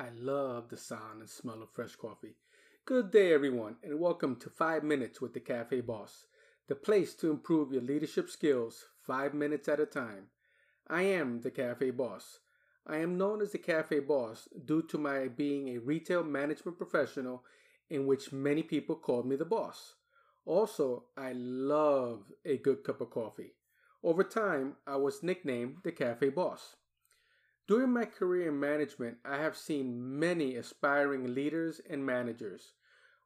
I love the sound and smell of fresh coffee. Good day, everyone, and welcome to 5 Minutes with the Cafe Boss, the place to improve your leadership skills 5 minutes at a time. I am the Cafe Boss. I am known as the Cafe Boss due to my being a retail management professional in which many people call me the boss. Also, I love a good cup of coffee. Over time, I was nicknamed the Cafe Boss. During my career in management, I have seen many aspiring leaders and managers.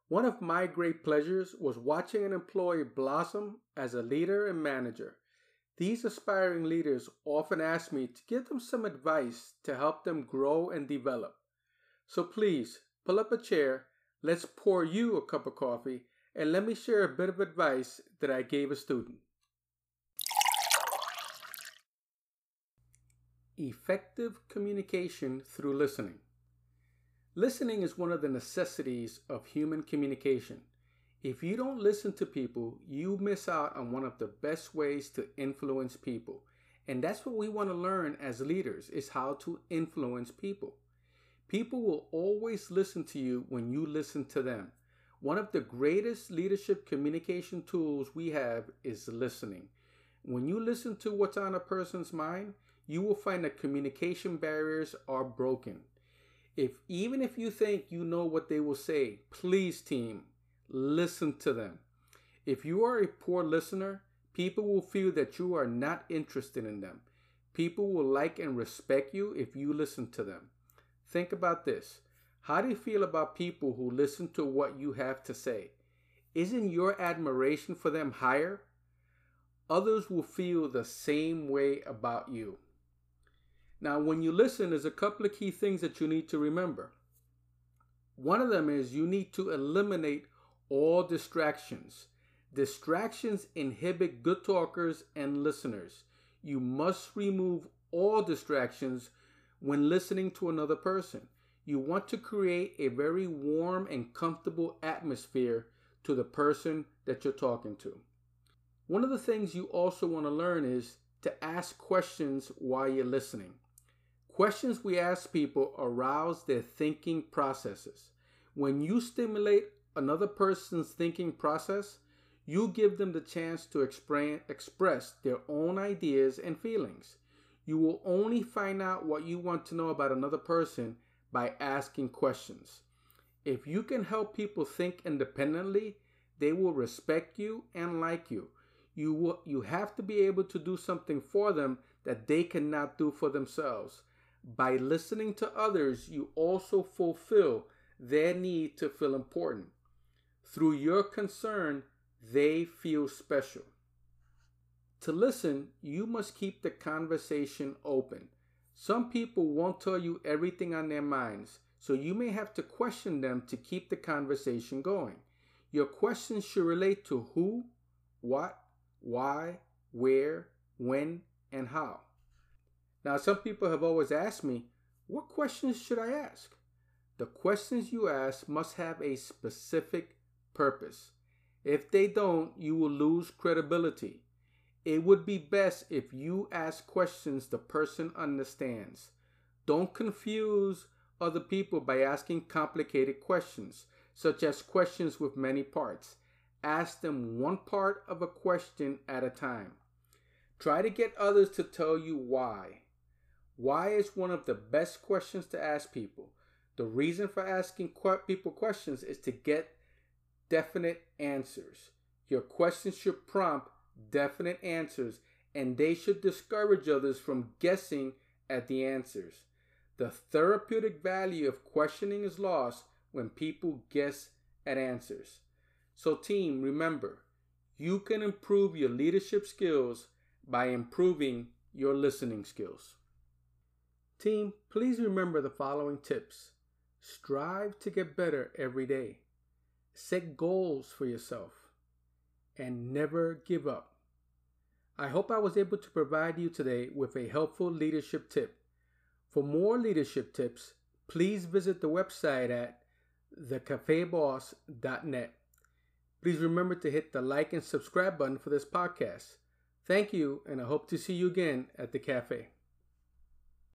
One of my great pleasures was watching an employee blossom as a leader and manager. These aspiring leaders often ask me to give them some advice to help them grow and develop. So please, pull up a chair, let's pour you a cup of coffee, and let me share a bit of advice that I gave a student. Effective communication through listening. Listening is one of the necessities of human communication. If you don't listen to people, you miss out on one of the best ways to influence people. And that's what we want to learn as leaders is how to influence people. People will always listen to you when you listen to them. One of the greatest leadership communication tools we have is listening. When you listen to what's on a person's mind, you will find that communication barriers are broken. If even if you think you know what they will say, please team, listen to them. If you are a poor listener, people will feel that you are not interested in them. People will like and respect you if you listen to them. Think about this. How do you feel about people who listen to what you have to say? Isn't your admiration for them higher? Others will feel the same way about you. Now, when you listen, there's a couple of key things that you need to remember. One of them is you need to eliminate all distractions. Distractions inhibit good talkers and listeners. You must remove all distractions when listening to another person. You want to create a very warm and comfortable atmosphere to the person that you're talking to. One of the things you also want to learn is to ask questions while you're listening. Questions we ask people arouse their thinking processes. When you stimulate another person's thinking process, you give them the chance to express their own ideas and feelings. You will only find out what you want to know about another person by asking questions. If you can help people think independently, they will respect you and like you. You will, you have to be able to do something for them that they cannot do for themselves. By listening to others, you also fulfill their need to feel important. Through your concern, they feel special. To listen, you must keep the conversation open. Some people won't tell you everything on their minds, so you may have to question them to keep the conversation going. Your questions should relate to who, what, why, where, when, and how. Now, some people have always asked me, what questions should I ask? The questions you ask must have a specific purpose. If they don't, you will lose credibility. It would be best if you ask questions the person understands. Don't confuse other people by asking complicated questions, such as questions with many parts. Ask them one part of a question at a time. Try to get others to tell you why. Why is one of the best questions to ask people. The reason for asking people questions is to get definite answers. Your questions should prompt definite answers and they should discourage others from guessing at the answers. The therapeutic value of questioning is lost when people guess at answers. So, team, remember, you can improve your leadership skills by improving your listening skills. Team, please remember the following tips. Strive to get better every day. Set goals for yourself. And never give up. I hope I was able to provide you today with a helpful leadership tip. For more leadership tips, please visit the website at thecafeboss.net. Please remember to hit the like and subscribe button for this podcast. Thank you, and I hope to see you again at the cafe.